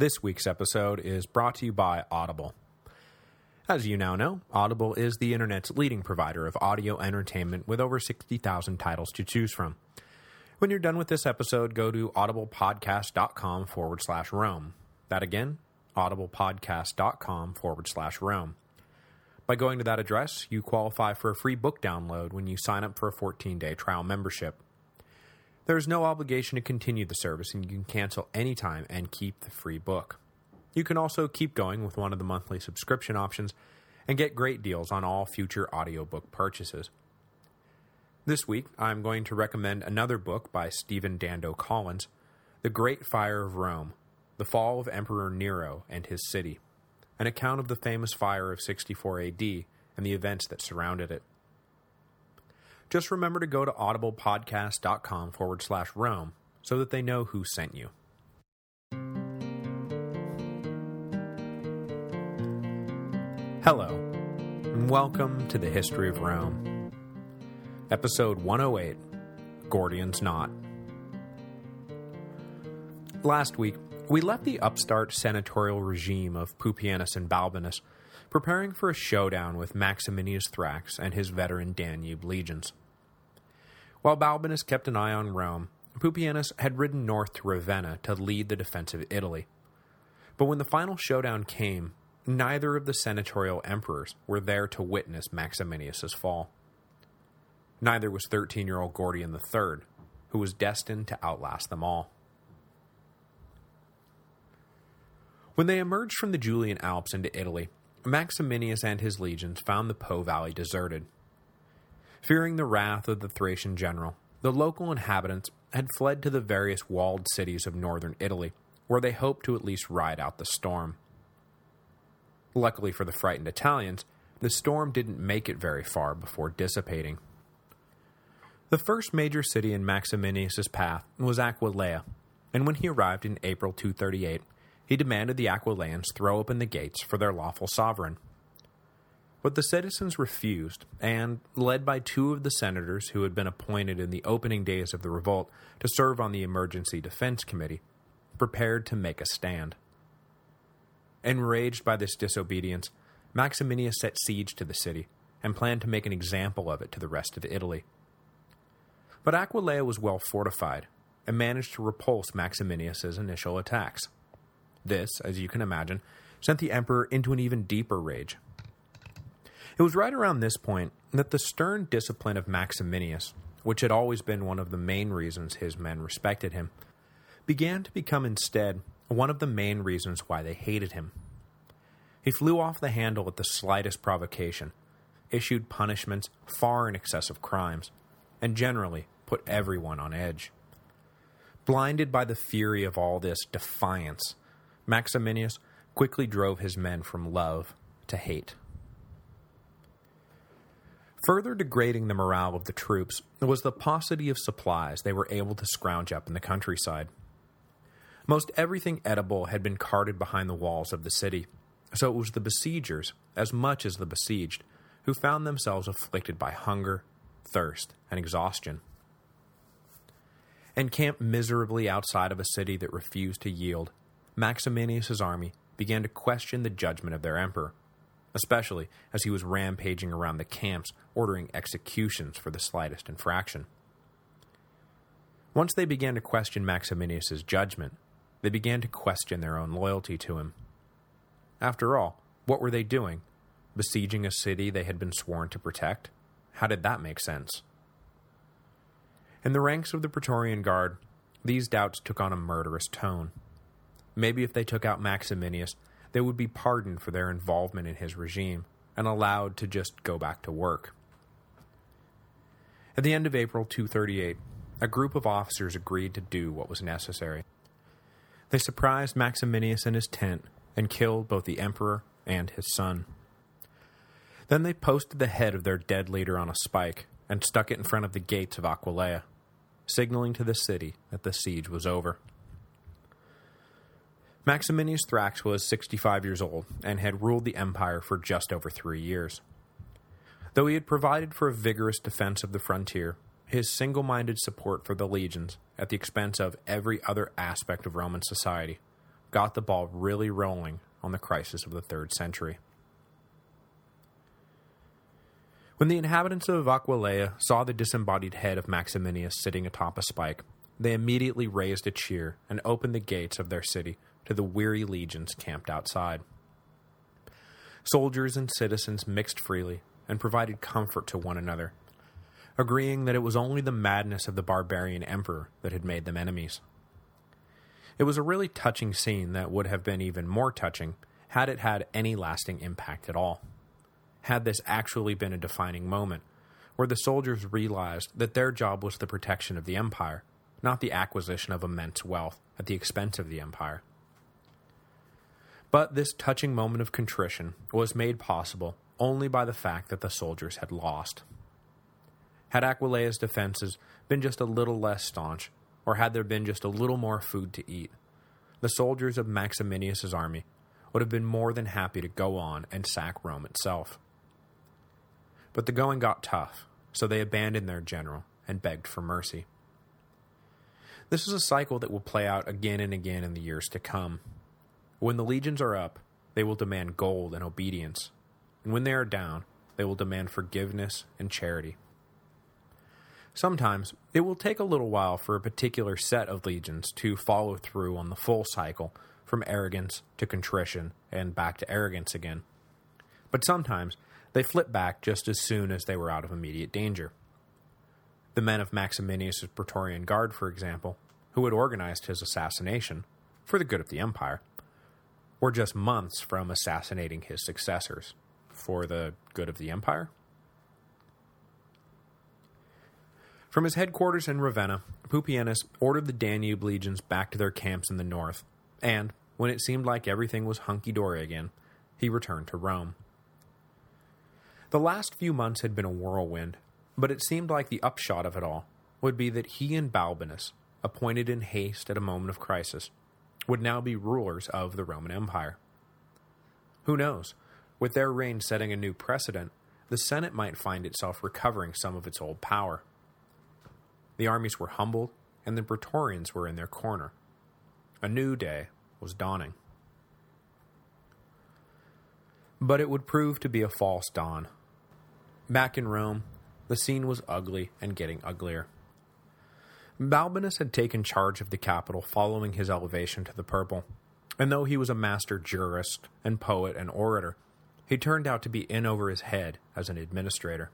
This week's episode is brought to you by Audible. As you now know, Audible is the internet's leading provider of audio entertainment with over 60,000 titles to choose from. When you're done with this episode, go to audiblepodcast.com forward slash Rome. That again, audiblepodcast.com forward slash Rome. By going to that address, you qualify for a free book download when you sign up for a 14-day trial membership. There is no obligation to continue the service and you can cancel anytime and keep the free book. You can also keep going with one of the monthly subscription options and get great deals on all future audiobook purchases. This week, I'm going to recommend another book by Stephen Dando Collins, The Great Fire of Rome, The Fall of Emperor Nero and His City, an account of the famous fire of 64 AD and the events that surrounded it. Just remember to go to audiblepodcast.com forward slash Rome so that they know who sent you. Hello, and welcome to the History of Rome. Episode 108, Gordian's Knot. Last week, we left the upstart senatorial regime of Pupienus and Balbinus preparing for a showdown with Maximinius Thrax and his veteran Danube legions. While Balbinus kept an eye on Rome, Pupienus had ridden north to Ravenna to lead the defense of Italy. But when the final showdown came, neither of the senatorial emperors were there to witness Maximinius's fall. Neither was 13-year-old Gordian III, who was destined to outlast them all. When they emerged from the Julian Alps into Italy, Maximinius and his legions found the Po Valley deserted. Fearing the wrath of the Thracian general, the local inhabitants had fled to the various walled cities of northern Italy, where they hoped to at least ride out the storm. Luckily for the frightened Italians, the storm didn't make it very far before dissipating. The first major city in Maximinius's path was Aquileia, and when he arrived in April 238, he demanded the Aquileians throw open the gates for their lawful sovereign. But the citizens refused, and, led by two of the senators who had been appointed in the opening days of the revolt to serve on the Emergency Defense Committee, prepared to make a stand. Enraged by this disobedience, Maximinius set siege to the city, and planned to make an example of it to the rest of Italy. But Aquileia was well fortified, and managed to repulse Maximinius's initial attacks. This, as you can imagine, sent the emperor into an even deeper rage. It was right around this point that the stern discipline of Maximinius, which had always been one of the main reasons his men respected him, began to become instead one of the main reasons why they hated him. He flew off the handle at the slightest provocation, issued punishments far in excess of crimes, and generally put everyone on edge. Blinded by the fury of all this defiance, Maximinius quickly drove his men from love to hate. Further degrading the morale of the troops was the paucity of supplies they were able to scrounge up in the countryside. Most everything edible had been carted behind the walls of the city, so it was the besiegers, as much as the besieged, who found themselves afflicted by hunger, thirst, and exhaustion. Encamped miserably outside of a city that refused to yield, Maximinius's army began to question the judgment of their emperor, especially as he was rampaging around the camps ordering executions for the slightest infraction. Once they began to question Maximinius's judgment, they began to question their own loyalty to him. After all, what were they doing? Besieging a city they had been sworn to protect? How did that make sense? In the ranks of the Praetorian Guard, these doubts took on a murderous tone. Maybe if they took out Maximinius, they would be pardoned for their involvement in his regime and allowed to just go back to work. At the end of April 238, a group of officers agreed to do what was necessary. They surprised Maximinius in his tent and killed both the emperor and his son. Then they posted the head of their dead leader on a spike and stuck it in front of the gates of Aquileia, signaling to the city that the siege was over. Maximinius Thrax was 65 years old and had ruled the empire for just over three years. Though he had provided for a vigorous defense of the frontier, his single-minded support for the legions, at the expense of every other aspect of Roman society, got the ball really rolling on the crisis of the 3rd century. When the inhabitants of Aquileia saw the disembodied head of Maximinius sitting atop a spike, they immediately raised a cheer and opened the gates of their city to the weary legions camped outside. Soldiers and citizens mixed freely and provided comfort to one another, agreeing that it was only the madness of the barbarian emperor that had made them enemies. It was a really touching scene that would have been even more touching had it had any lasting impact at all. Had this actually been a defining moment, where the soldiers realized that their job was the protection of the empire, not the acquisition of immense wealth at the expense of the empire. But this touching moment of contrition was made possible only by the fact that the soldiers had lost. Had Aquileia's defenses been just a little less staunch, or had there been just a little more food to eat, the soldiers of Maximinius's army would have been more than happy to go on and sack Rome itself. But the going got tough, so they abandoned their general and begged for mercy. This is a cycle that will play out again and again in the years to come. When the legions are up, they will demand gold and obedience, and when they are down, they will demand forgiveness and charity. Sometimes, it will take a little while for a particular set of legions to follow through on the full cycle from arrogance to contrition and back to arrogance again. But sometimes, they flip back just as soon as they were out of immediate danger. The men of Maximinius' Praetorian Guard, for example, who had organized his assassination, for the good of the empire, were just months from assassinating his successors, for the good of the empire? From his headquarters in Ravenna, Pupienus ordered the Danube legions back to their camps in the north, and, when it seemed like everything was hunky-dory again, he returned to Rome. The last few months had been a whirlwind, but it seemed like the upshot of it all would be that he and Balbinus, appointed in haste at a moment of crisis, would now be rulers of the Roman Empire. Who knows? With their reign setting a new precedent, the Senate might find itself recovering some of its old power. The armies were humbled, and the Praetorians were in their corner. A new day was dawning. But it would prove to be a false dawn. Back in Rome, the scene was ugly and getting uglier. Balbinus had taken charge of the capital following his elevation to the purple, and though he was a master jurist and poet and orator, he turned out to be in over his head as an administrator.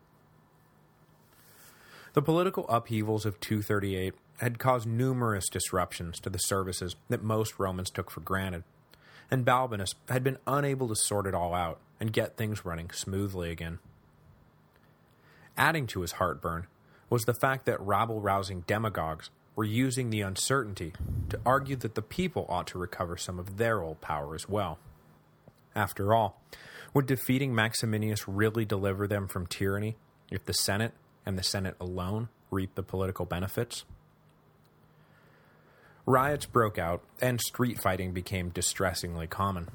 The political upheavals of 238 had caused numerous disruptions to the services that most Romans took for granted, and Balbinus had been unable to sort it all out and get things running smoothly again. Adding to his heartburn was the fact that rabble-rousing demagogues were using the uncertainty to argue that the people ought to recover some of their old power as well. After all, would defeating Maximinius really deliver them from tyranny if the Senate, and the Senate alone, reap the political benefits? Riots broke out, and street fighting became distressingly common.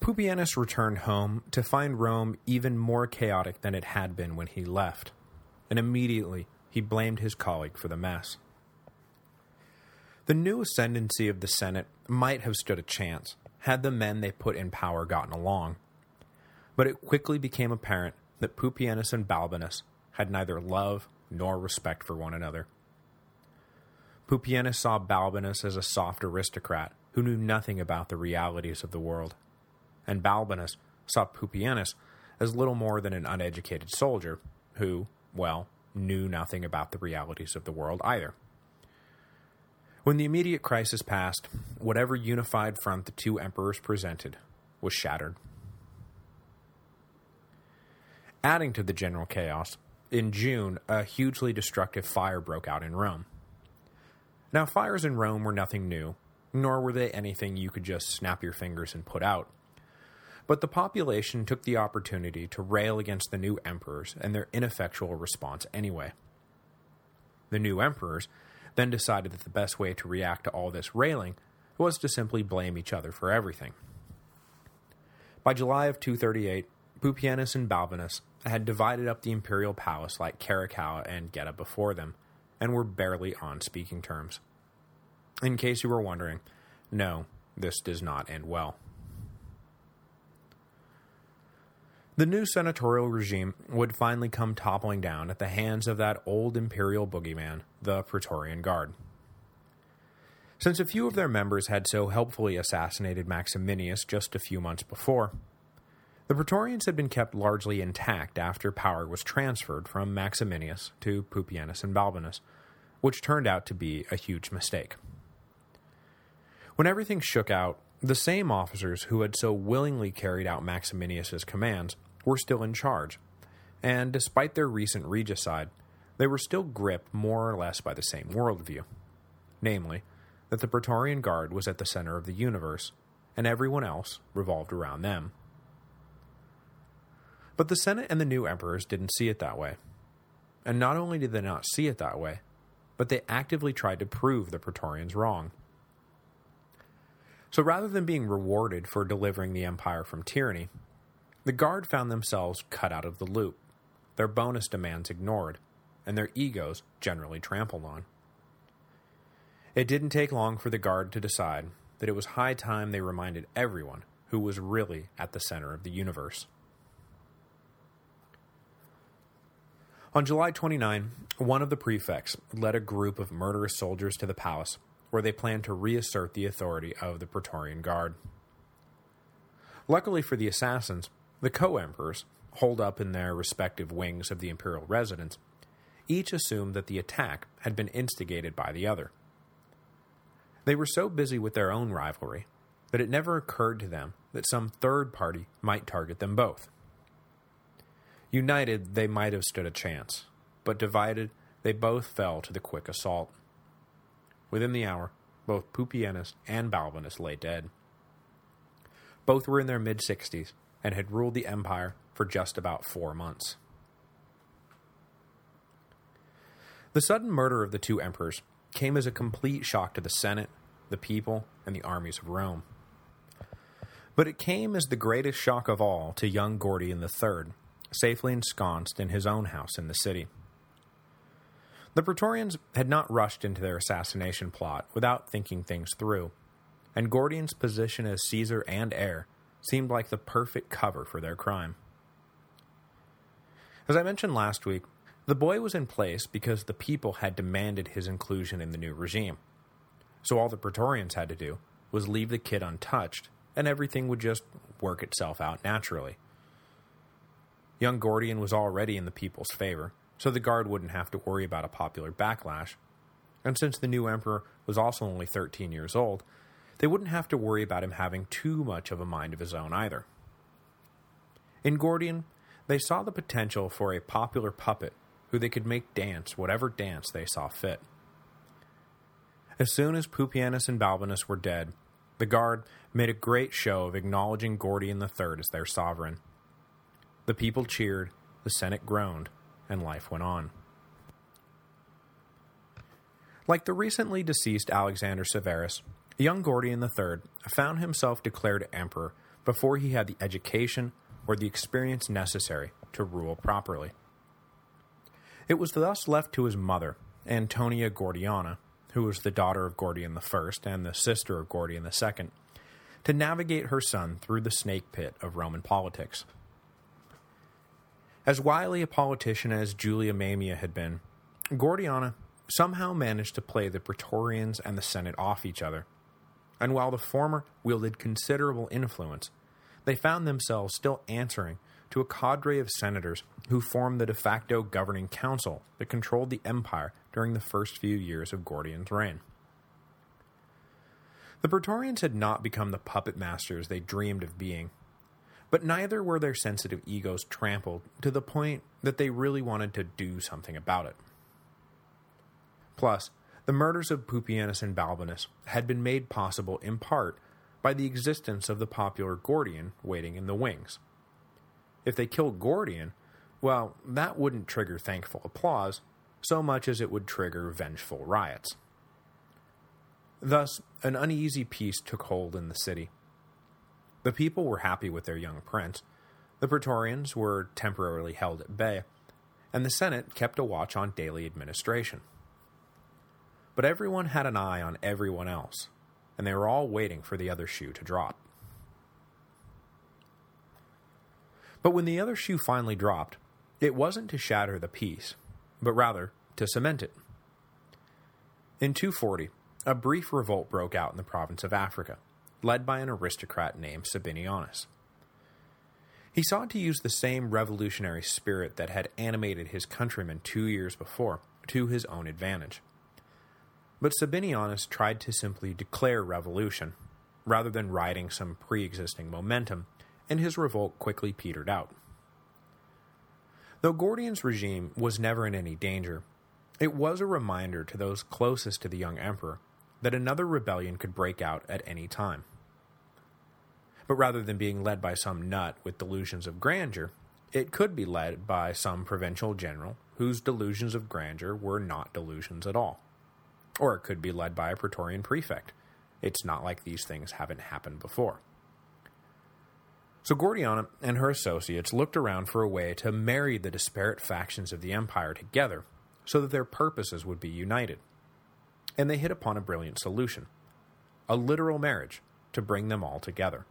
Pupienus returned home to find Rome even more chaotic than it had been when he left, and immediately he blamed his colleague for the mess. The new ascendancy of the Senate might have stood a chance had the men they put in power gotten along, but it quickly became apparent that Pupienus and Balbinus had neither love nor respect for one another. Pupienus saw Balbinus as a soft aristocrat who knew nothing about the realities of the world and Balbinus saw Pupienus as little more than an uneducated soldier who, well, knew nothing about the realities of the world either. When the immediate crisis passed, whatever unified front the two emperors presented was shattered. Adding to the general chaos, in June, a hugely destructive fire broke out in Rome. Now, fires in Rome were nothing new, nor were they anything you could just snap your fingers and put out. But the population took the opportunity to rail against the new emperors and their ineffectual response anyway. The new emperors then decided that the best way to react to all this railing was to simply blame each other for everything. By July of 238, Pupienus and Balbinus had divided up the imperial palace like Caracalla and Geta before them, and were barely on speaking terms. In case you were wondering, no, this does not end well. The new senatorial regime would finally come toppling down at the hands of that old imperial boogeyman, the Praetorian Guard. Since a few of their members had so helpfully assassinated Maximinius just a few months before, the Praetorians had been kept largely intact after power was transferred from Maximinius to Pupienus and Balbinus, which turned out to be a huge mistake. When everything shook out, the same officers who had so willingly carried out Maximinius's commands were still in charge, and despite their recent regicide, they were still gripped more or less by the same worldview, namely, that the Praetorian Guard was at the center of the universe, and everyone else revolved around them. But the Senate and the new emperors didn't see it that way. And not only did they not see it that way, but they actively tried to prove the Praetorians wrong. So rather than being rewarded for delivering the empire from tyranny, the Guard found themselves cut out of the loop, their bonus demands ignored, and their egos generally trampled on. It didn't take long for the Guard to decide that it was high time they reminded everyone who was really at the center of the universe. On July 29, one of the prefects led a group of murderous soldiers to the palace, where they planned to reassert the authority of the Praetorian Guard. Luckily for the assassins, the co-emperors, holed up in their respective wings of the imperial residence, each assumed that the attack had been instigated by the other. They were so busy with their own rivalry that it never occurred to them that some third party might target them both. United, they might have stood a chance, but divided, they both fell to the quick assault. Within the hour, both Pupienus and Balbinus lay dead. Both were in their mid-sixties and had ruled the empire for just about four months. The sudden murder of the two emperors came as a complete shock to the Senate, the people, and the armies of Rome. But it came as the greatest shock of all to young Gordian III, safely ensconced in his own house in the city. The Praetorians had not rushed into their assassination plot without thinking things through, and Gordian's position as Caesar and heir seemed like the perfect cover for their crime. As I mentioned last week, the boy was in place because the people had demanded his inclusion in the new regime, so all the Praetorians had to do was leave the kid untouched, and everything would just work itself out naturally. Young Gordian was already in the people's favor, so the Guard wouldn't have to worry about a popular backlash, and since the new emperor was also only 13 years old, they wouldn't have to worry about him having too much of a mind of his own either. In Gordian, they saw the potential for a popular puppet who they could make dance whatever dance they saw fit. As soon as Pupienus and Balbinus were dead, the Guard made a great show of acknowledging Gordian III as their sovereign. The people cheered, the Senate groaned, and life went on. Like the recently deceased Alexander Severus, young Gordian III found himself declared emperor before he had the education or the experience necessary to rule properly. It was thus left to his mother, Antonia Gordiana, who was the daughter of Gordian I and the sister of Gordian II, to navigate her son through the snake pit of Roman politics. As wily a politician as Julia Mamaea had been, Gordiana somehow managed to play the Praetorians and the Senate off each other, and while the former wielded considerable influence, they found themselves still answering to a cadre of senators who formed the de facto governing council that controlled the empire during the first few years of Gordian's reign. The Praetorians had not become the puppet masters they dreamed of being, but neither were their sensitive egos trampled to the point that they really wanted to do something about it. Plus, the murders of Pupienus and Balbinus had been made possible in part by the existence of the popular Gordian waiting in the wings. If they killed Gordian, well, that wouldn't trigger thankful applause, so much as it would trigger vengeful riots. Thus, an uneasy peace took hold in the city. The people were happy with their young prince, the Praetorians were temporarily held at bay, and the Senate kept a watch on daily administration. But everyone had an eye on everyone else, and they were all waiting for the other shoe to drop. But when the other shoe finally dropped, it wasn't to shatter the peace, but rather to cement it. In 240, a brief revolt broke out in the province of Africa, led by an aristocrat named Sabinianus. He sought to use the same revolutionary spirit that had animated his countrymen two years before to his own advantage. But Sabinianus tried to simply declare revolution, rather than riding some pre-existing momentum, and his revolt quickly petered out. Though Gordian's regime was never in any danger, it was a reminder to those closest to the young emperor that another rebellion could break out at any time. But rather than being led by some nut with delusions of grandeur, it could be led by some provincial general whose delusions of grandeur were not delusions at all. Or it could be led by a Praetorian prefect. It's not like these things haven't happened before. So Gordiana and her associates looked around for a way to marry the disparate factions of the empire together so that their purposes would be united. And they hit upon a brilliant solution, a literal marriage to bring them all together.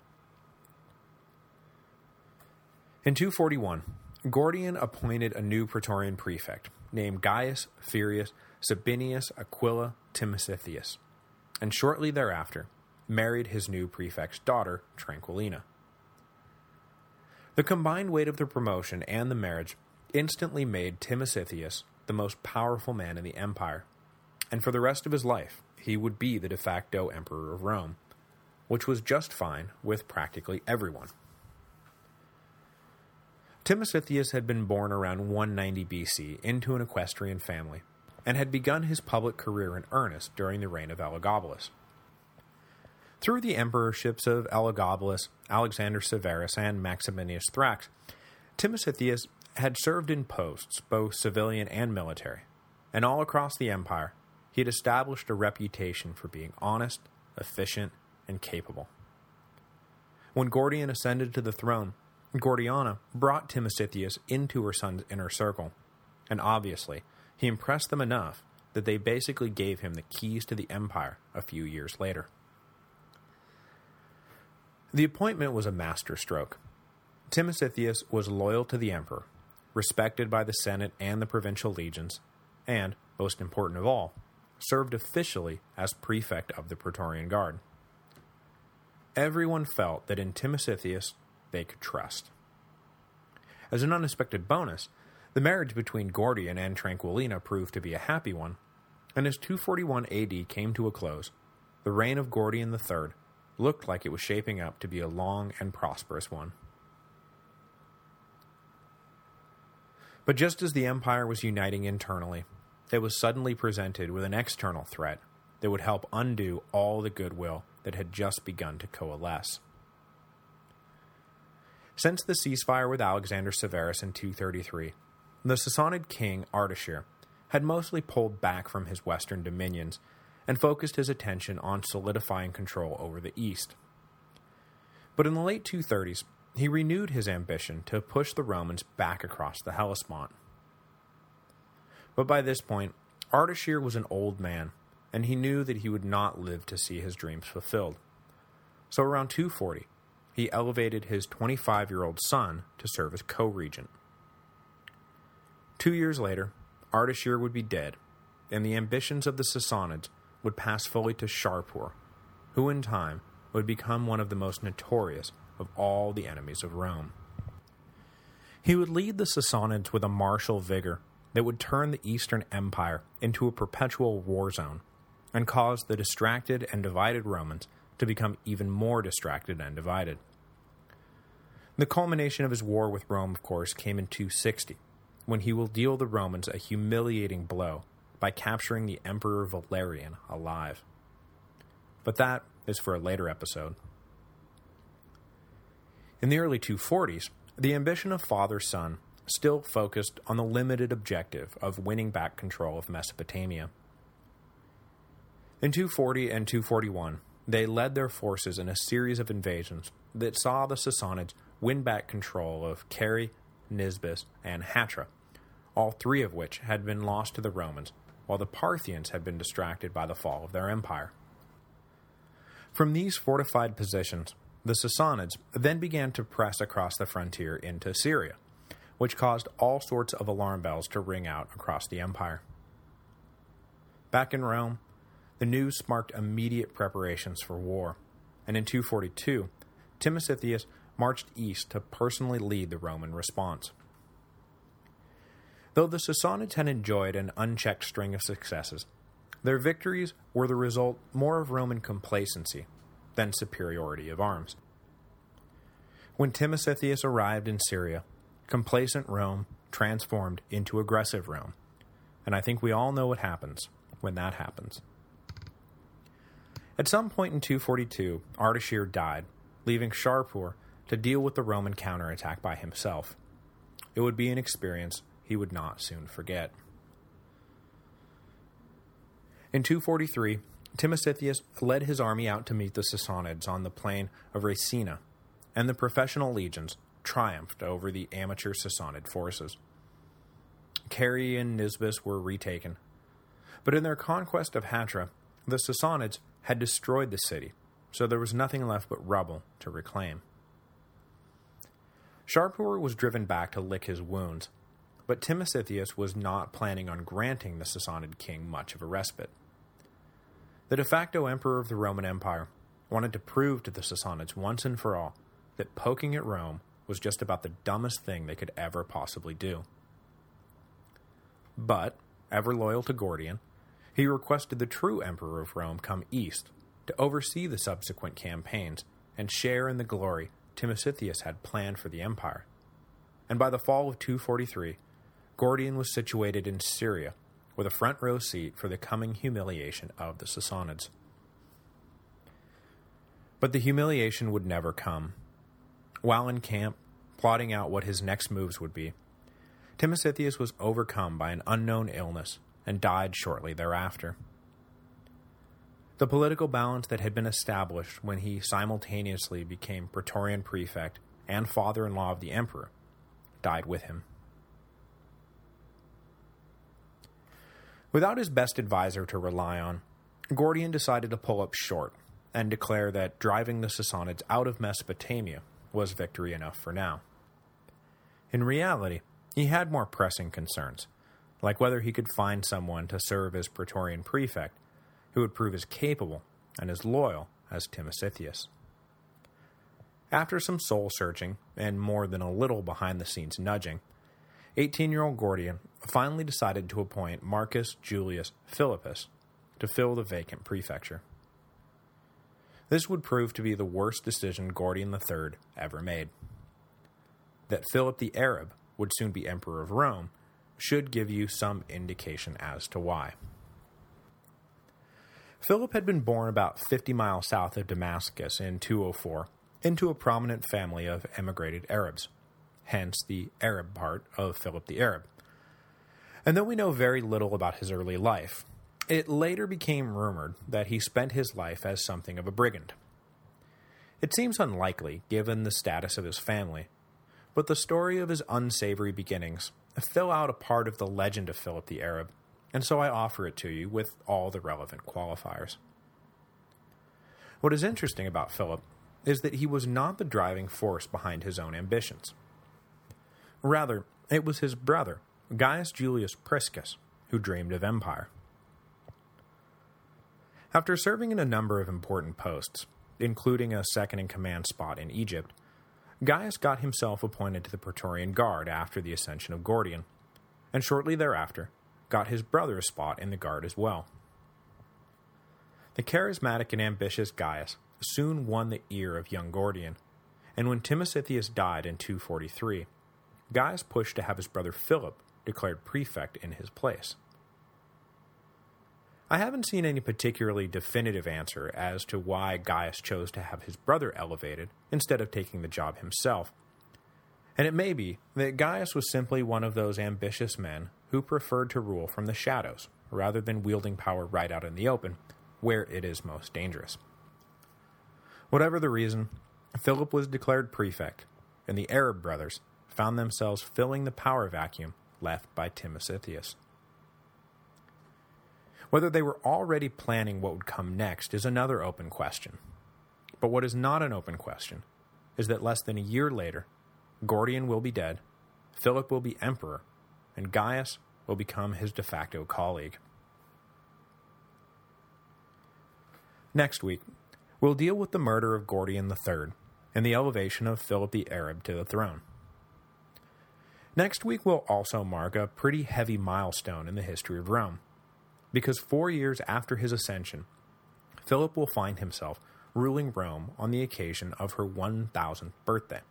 In 241, Gordian appointed a new Praetorian prefect named Gaius Furius Sabinius Aquila Timesitheus, and shortly thereafter married his new prefect's daughter, Tranquillina. The combined weight of the promotion and the marriage instantly made Timesitheus the most powerful man in the empire, and for the rest of his life he would be the de facto emperor of Rome, which was just fine with practically everyone. Timesitheus had been born around 190 BC into an equestrian family, and had begun his public career in earnest during the reign of Elagabalus. Through the emperorships of Elagabalus, Alexander Severus, and Maximinius Thrax, Timesitheus had served in posts, both civilian and military, and all across the empire, he had established a reputation for being honest, efficient, and capable. When Gordian ascended to the throne, Gordiana brought Timesitheus into her son's inner circle, and obviously, he impressed them enough that they basically gave him the keys to the empire a few years later. The appointment was a masterstroke. Timesitheus was loyal to the emperor, respected by the Senate and the provincial legions, and, most important of all, served officially as prefect of the Praetorian Guard. Everyone felt that in Timesitheus they could trust. As an unexpected bonus, the marriage between Gordian and Tranquillina proved to be a happy one, and as 241 AD came to a close, the reign of Gordian III looked like it was shaping up to be a long and prosperous one. But just as the empire was uniting internally, it was suddenly presented with an external threat that would help undo all the goodwill that had just begun to coalesce. Since the ceasefire with Alexander Severus in 233, the Sassanid king Ardashir had mostly pulled back from his western dominions and focused his attention on solidifying control over the east. But in the late 230s, he renewed his ambition to push the Romans back across the Hellespont. But by this point, Ardashir was an old man, and he knew that he would not live to see his dreams fulfilled. So around 240, he elevated his 25-year-old son to serve as co-regent. Two years later, Ardashir would be dead, and the ambitions of the Sassanids would pass fully to Shapur, who in time would become one of the most notorious of all the enemies of Rome. He would lead the Sassanids with a martial vigor that would turn the Eastern Empire into a perpetual war zone and cause the distracted and divided Romans to become even more distracted and divided. The culmination of his war with Rome, of course, came in 260, when he will deal the Romans a humiliating blow by capturing the Emperor Valerian alive. But that is for a later episode. In the early 240s, the ambition of father-son still focused on the limited objective of winning back control of Mesopotamia. In 240 and 241, they led their forces in a series of invasions that saw the Sassanids win back control of Carrhae, Nisibis, and Hatra, all three of which had been lost to the Romans, while the Parthians had been distracted by the fall of their empire. From these fortified positions, the Sassanids then began to press across the frontier into Syria, which caused all sorts of alarm bells to ring out across the empire. Back in Rome, the news sparked immediate preparations for war, and in 242, Timesitheus marched east to personally lead the Roman response. Though the Sassanids had enjoyed an unchecked string of successes, their victories were the result more of Roman complacency than superiority of arms. When Timesitheus arrived in Syria, complacent Rome transformed into aggressive Rome, and I think we all know what happens when that happens. At some point in 242, Ardashir died, leaving Shapur to deal with the Roman counterattack by himself. It would be an experience he would not soon forget. In 243, Timesitheus led his army out to meet the Sassanids on the plain of Resaena, and the professional legions triumphed over the amateur Sassanid forces. Carrhae and Nisibis were retaken, but in their conquest of Hatra, the Sassanids had destroyed the city, so there was nothing left but rubble to reclaim. Shapur was driven back to lick his wounds, but Timesitheus was not planning on granting the Sassanid king much of a respite. The de facto emperor of the Roman Empire wanted to prove to the Sassanids once and for all that poking at Rome was just about the dumbest thing they could ever possibly do. But, ever loyal to Gordian, he requested the true emperor of Rome come east to oversee the subsequent campaigns and share in the glory Timesitheus had planned for the empire. And by the fall of 243, Gordian was situated in Syria, with a front row seat for the coming humiliation of the Sassanids. But the humiliation would never come. While in camp, plotting out what his next moves would be, Timesitheus was overcome by an unknown illness and died shortly thereafter. The political balance that had been established when he simultaneously became Praetorian prefect and father-in-law of the emperor died with him. Without his best advisor to rely on, Gordian decided to pull up short and declare that driving the Sassanids out of Mesopotamia was victory enough for now. In reality, he had more pressing concerns, like whether he could find someone to serve as Praetorian prefect who would prove as capable and as loyal as Timesitheus. After some soul-searching and more than a little behind-the-scenes nudging, 18-year-old Gordian finally decided to appoint Marcus Julius Philippus to fill the vacant prefecture. This would prove to be the worst decision Gordian III ever made. That Philip the Arab would soon be Emperor of Rome should give you some indication as to why. Philip had been born about 50 miles south of Damascus in 204 into a prominent family of emigrated Arabs, hence the Arab part of Philip the Arab. And though we know very little about his early life, it later became rumored that he spent his life as something of a brigand. It seems unlikely, given the status of his family, but the story of his unsavory beginnings fill out a part of the legend of Philip the Arab, and so I offer it to you with all the relevant qualifiers. What is interesting about Philip is that he was not the driving force behind his own ambitions. Rather, it was his brother, Gaius Julius Priscus, who dreamed of empire. After serving in a number of important posts, including a second-in-command spot in Egypt, Gaius got himself appointed to the Praetorian Guard after the ascension of Gordian, and shortly thereafter got his brother a spot in the Guard as well. The charismatic and ambitious Gaius soon won the ear of young Gordian, and when Timesitheus died in 243, Gaius pushed to have his brother Philip declared prefect in his place. I haven't seen any particularly definitive answer as to why Gaius chose to have his brother elevated instead of taking the job himself, and it may be that Gaius was simply one of those ambitious men who preferred to rule from the shadows, rather than wielding power right out in the open, where it is most dangerous. Whatever the reason, Philip was declared prefect, and the Arab brothers found themselves filling the power vacuum left by Timesitheus. Whether they were already planning what would come next is another open question, But what is not an open question is that less than a year later, Gordian will be dead, Philip will be emperor, and Gaius will become his de facto colleague. Next week, we'll deal with the murder of Gordian III and the elevation of Philip the Arab to the throne. Next week will also mark a pretty heavy milestone in the history of Rome, because four years after his ascension, Philip will find himself ruling Rome on the occasion of her 1000th birthday.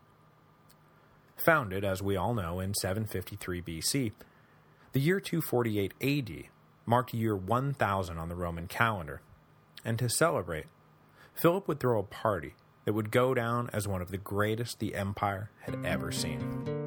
Founded, as we all know, in 753 BC, the year 248 AD marked year 1000 on the Roman calendar, and to celebrate, Philip would throw a party that would go down as one of the greatest the empire had ever seen.